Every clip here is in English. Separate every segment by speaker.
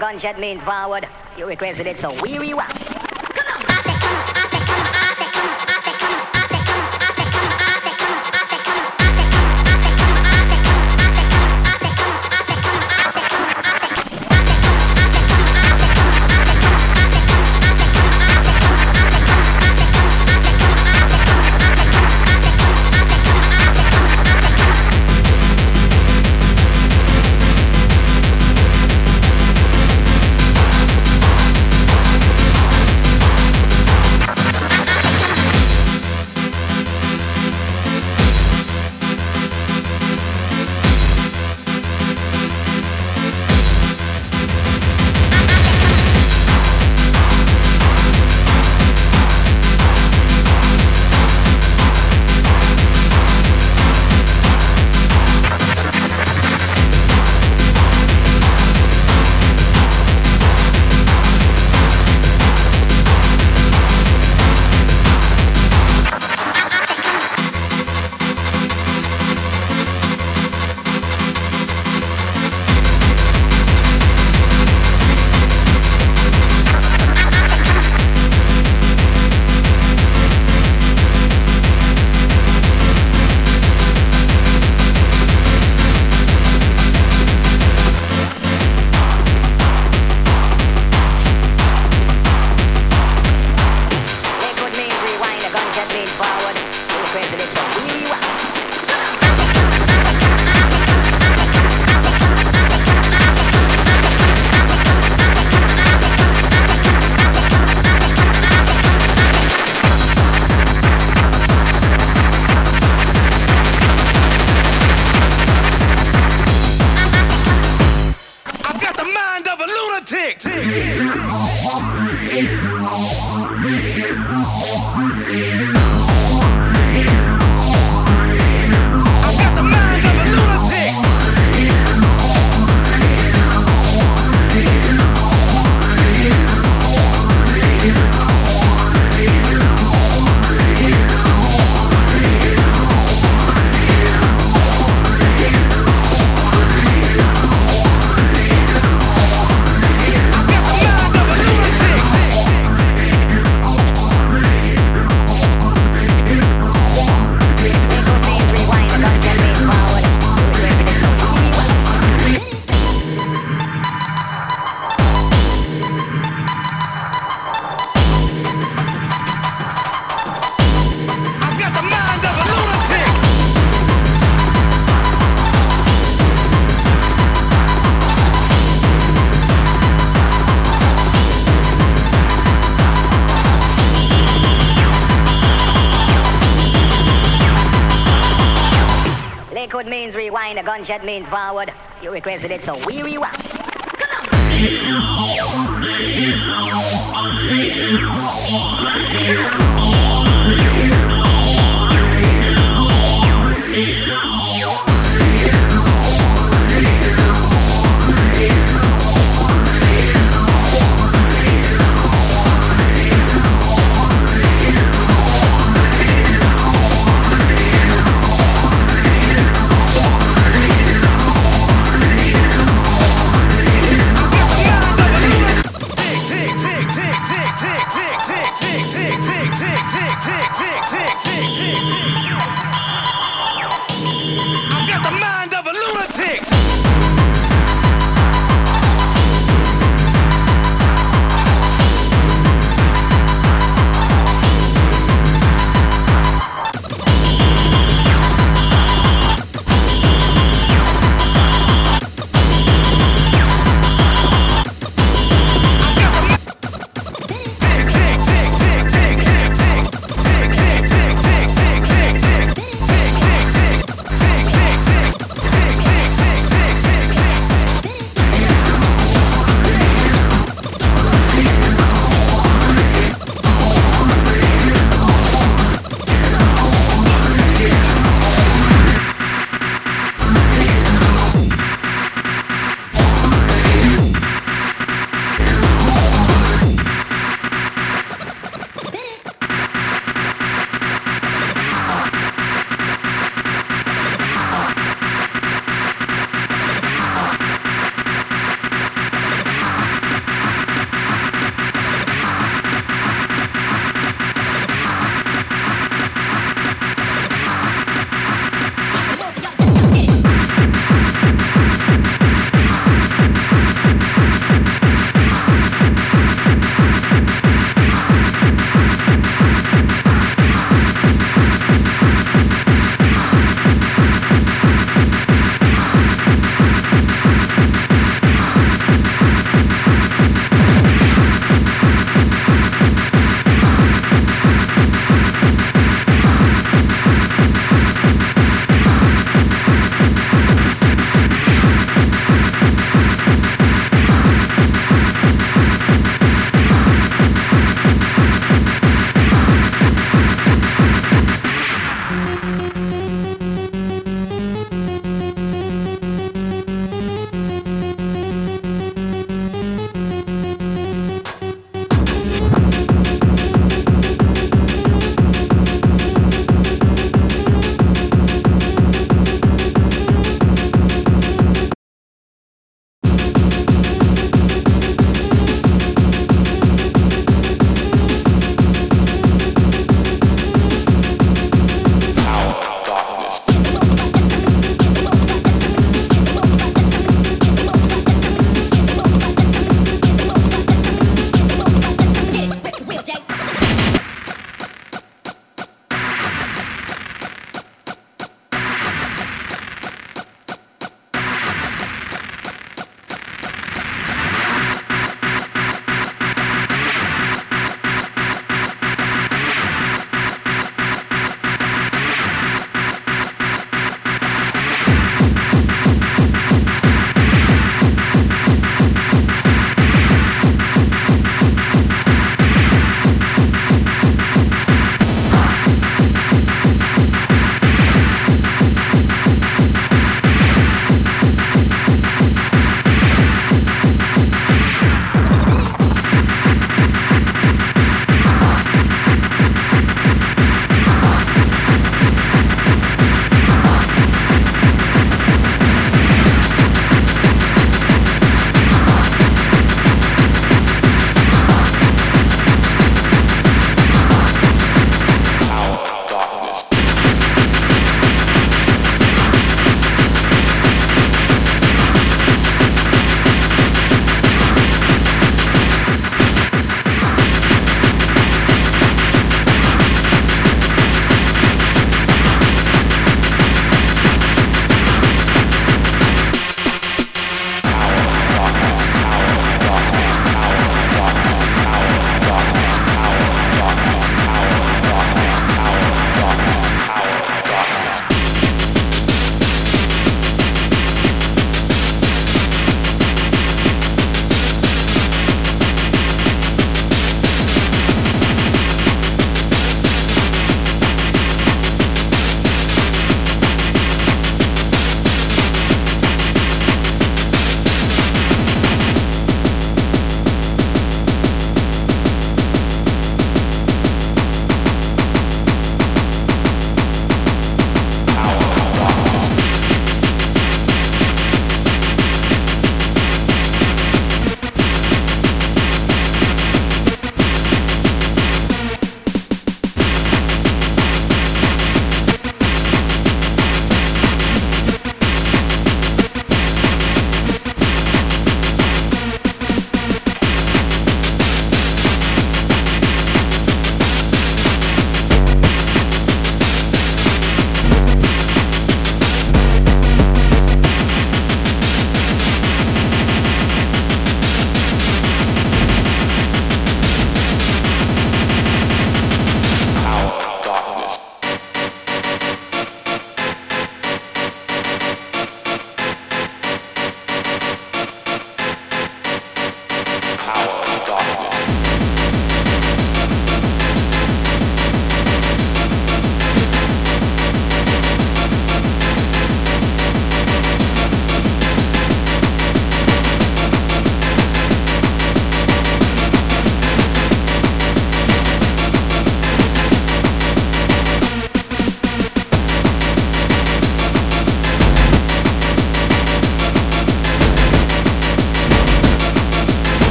Speaker 1: Gunshot means forward. You requested it, so we rewind. and it's a weary one. Come on.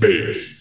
Speaker 1: Base.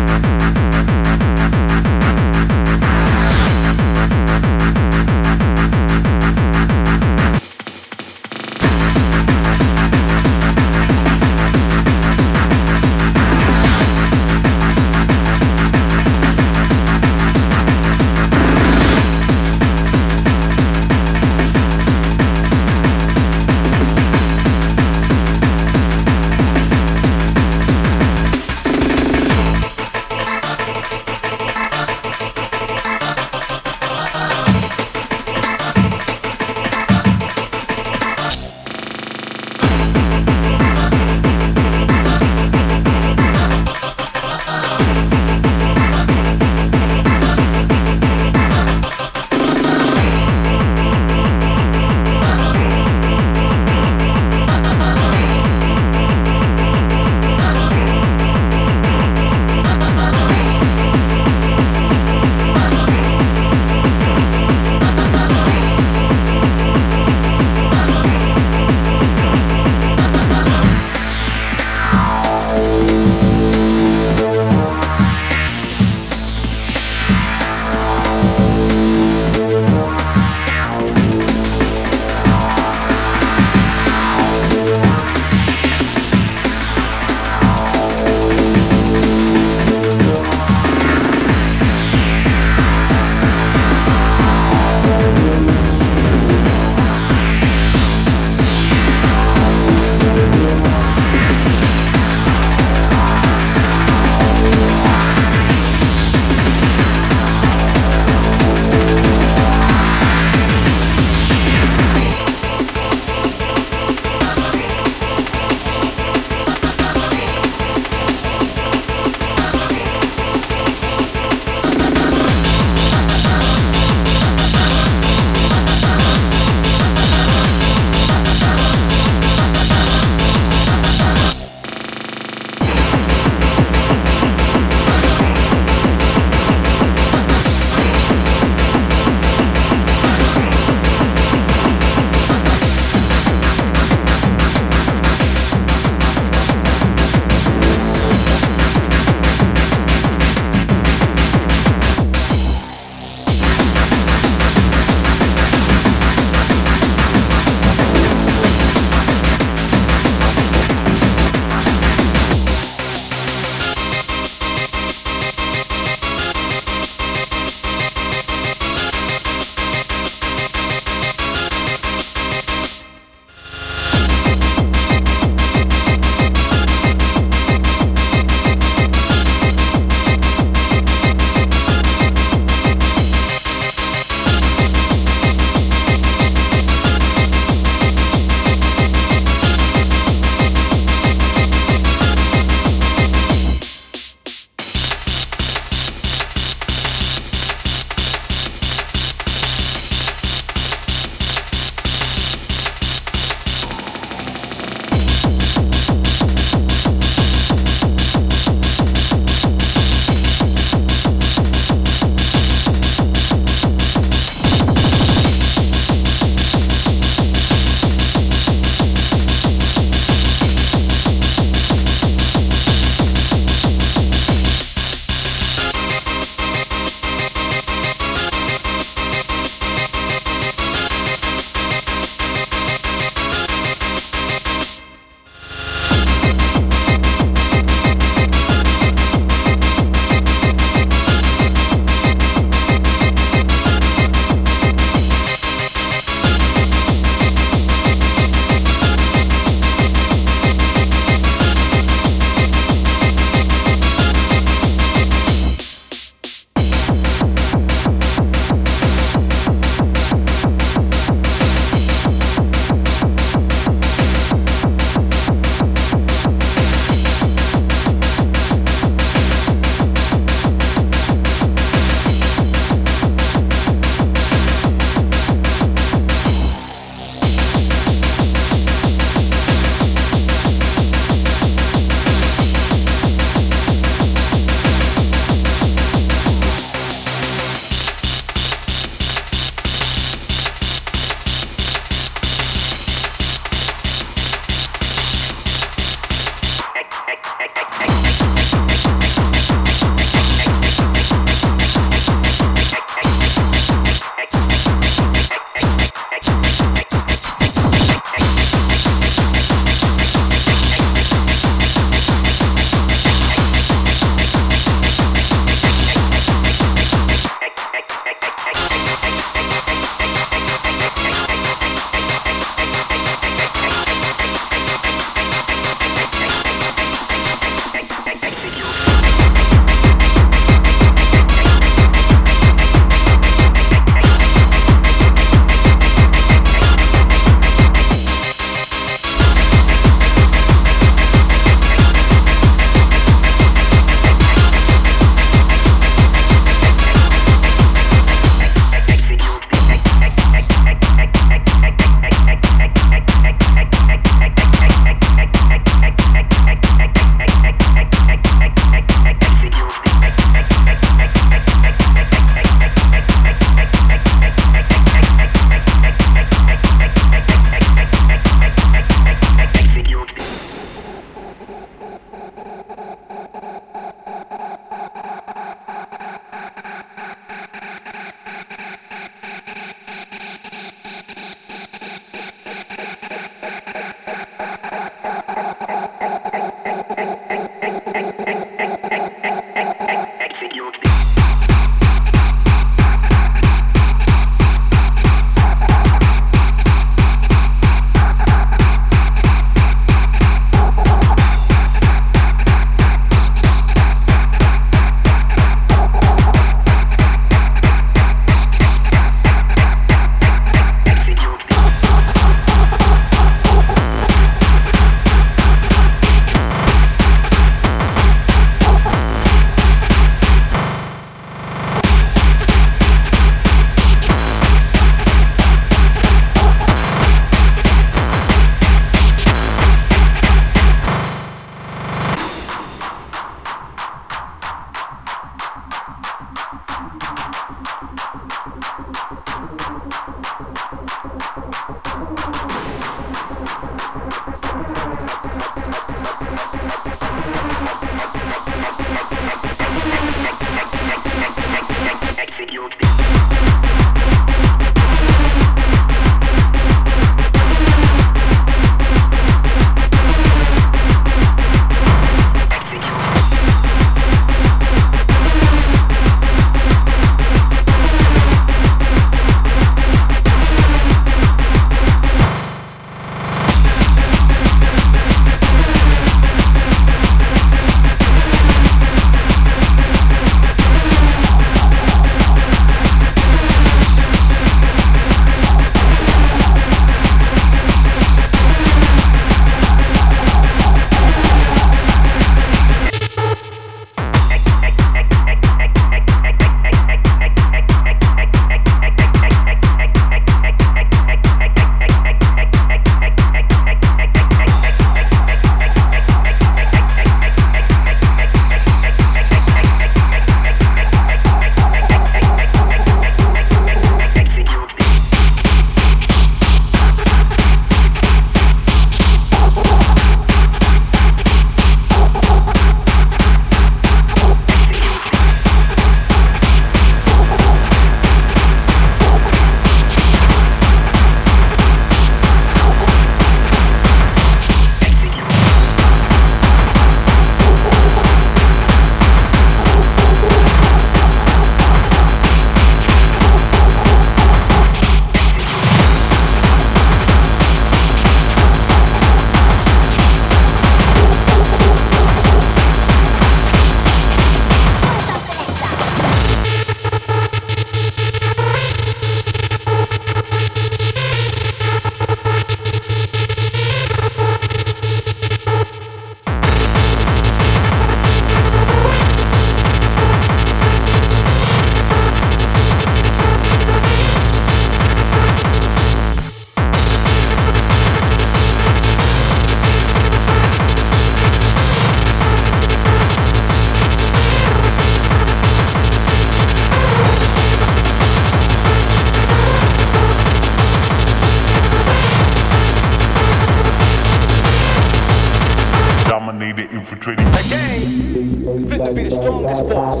Speaker 2: Infiltrating.
Speaker 3: Again, it's fit to be the strongest force.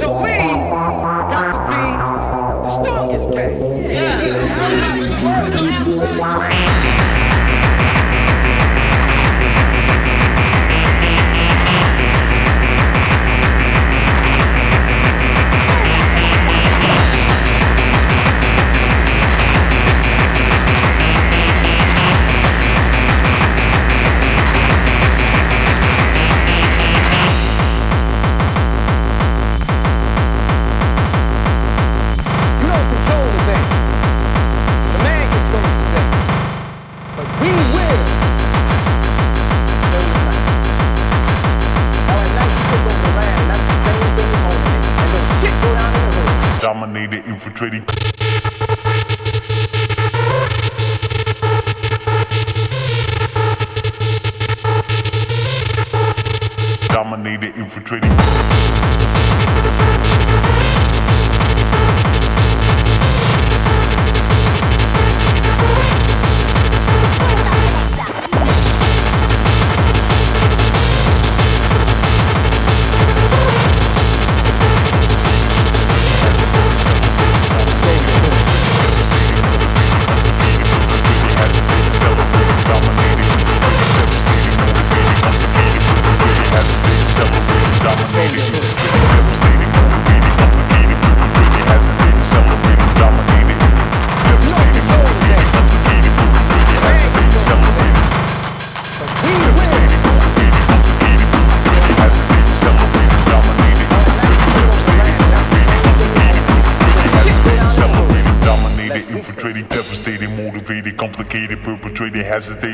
Speaker 3: So we got to be the strongest gang. Yeah.
Speaker 2: infiltrating. Dominated,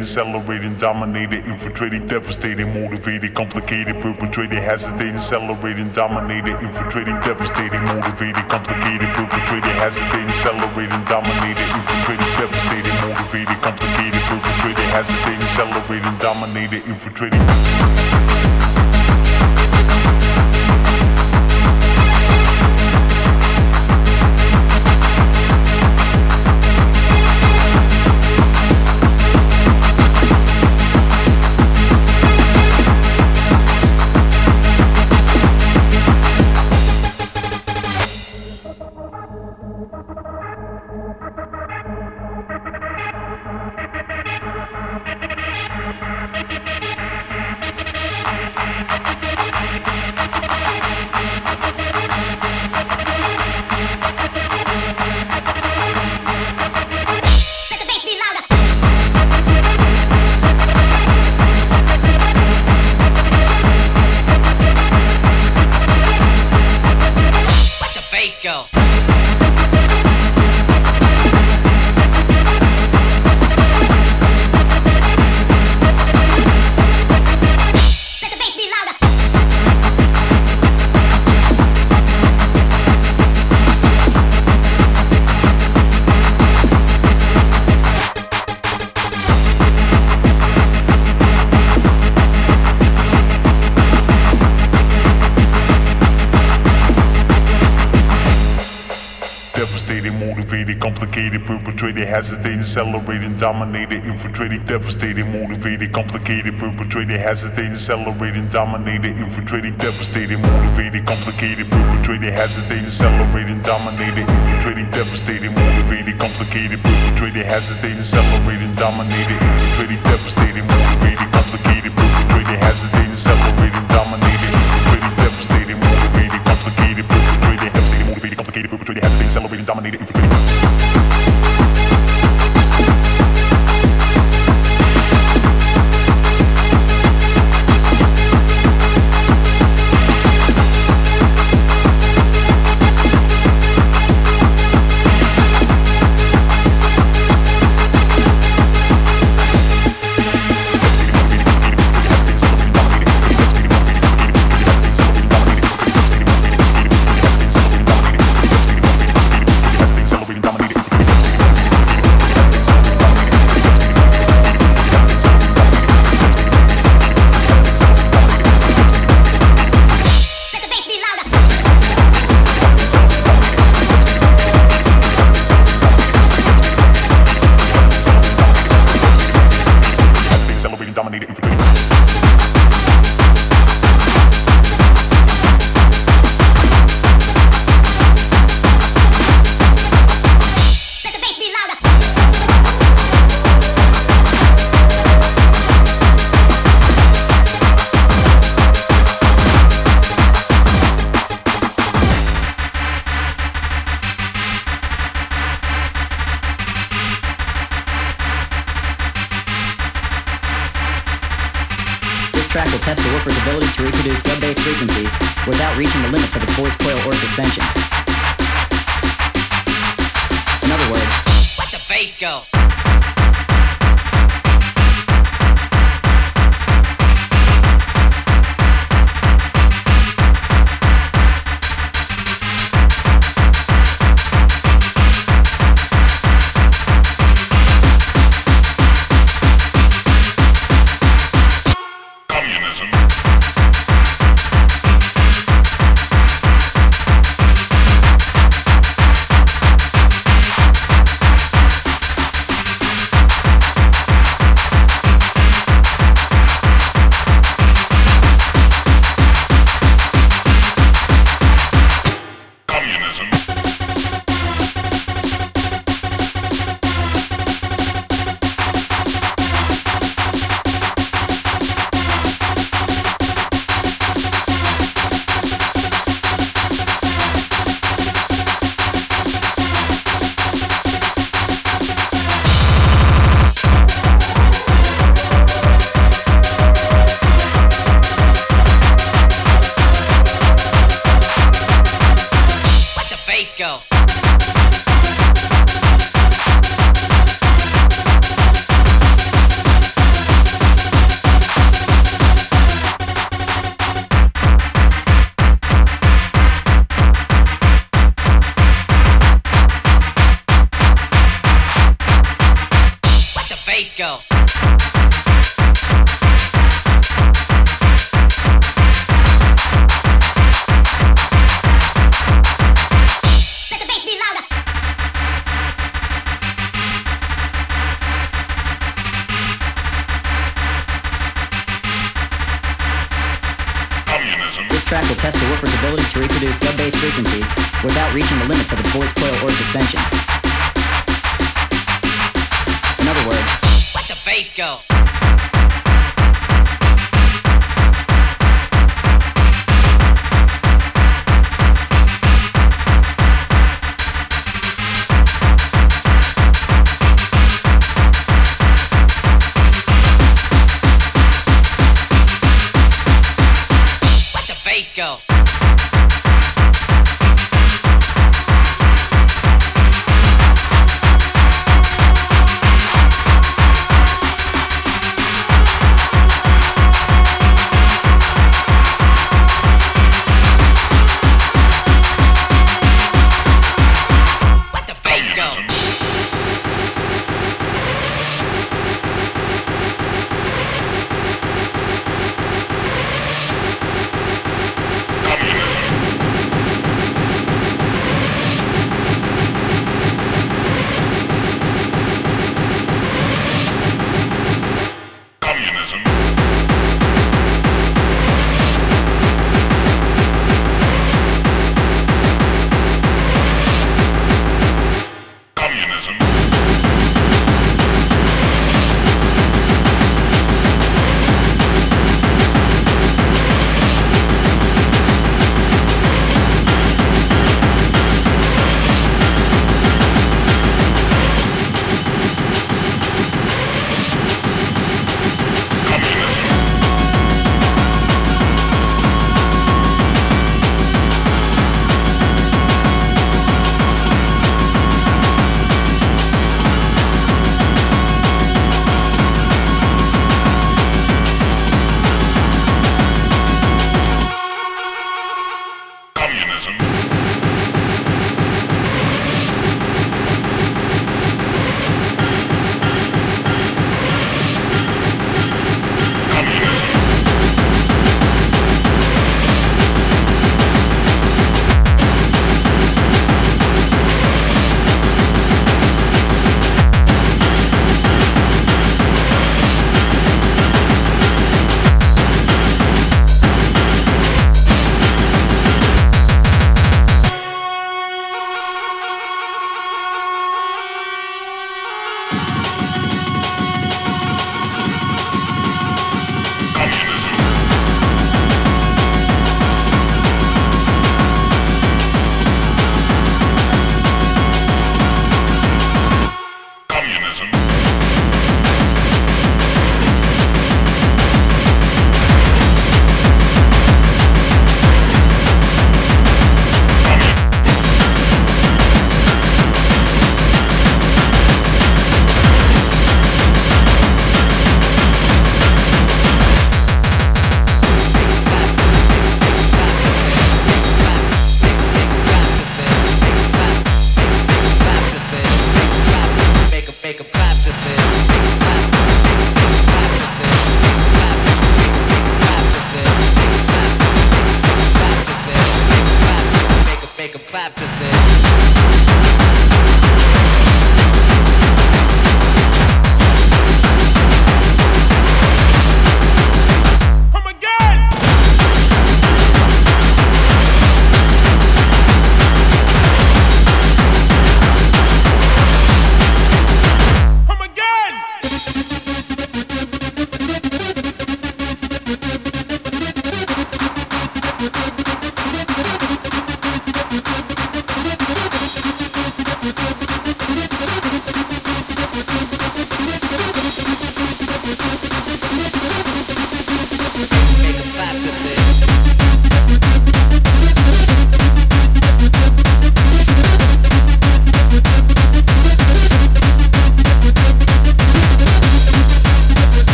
Speaker 2: accelerating, dominated, infiltrating, devastating, motivated, complicated, perpetrated, hesitating, accelerating, dominated, infiltrating, devastating, motivated, complicated, perpetrated, hesitating, accelerating, dominated, devastating, motivated, complicated, perpetrated, dominated, infiltrating. Accelerating, dominated, infiltrating, devastating, motivated, complicated, perpetrated, hesitating, accelerating, dominated, infiltrating, devastating, motivated, complicated, perpetrated, hesitating, accelerating, dominated, infiltrating, devastating, motivated, complicated, perpetrated, hesitating, accelerating, dominated, infiltrating, devastating, motivated, complicated, perpetrated, hesitating, accelerating, dominated, infiltrating, devastating, motivated, complicated, perpetrated, hesitating, motivated, complicated, perpetrated, hesitating, accelerating, dominated, infiltrating.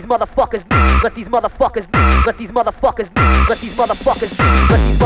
Speaker 4: these motherfuckers, let these motherfuckers, let these motherfuckers, let these motherfuckers, let these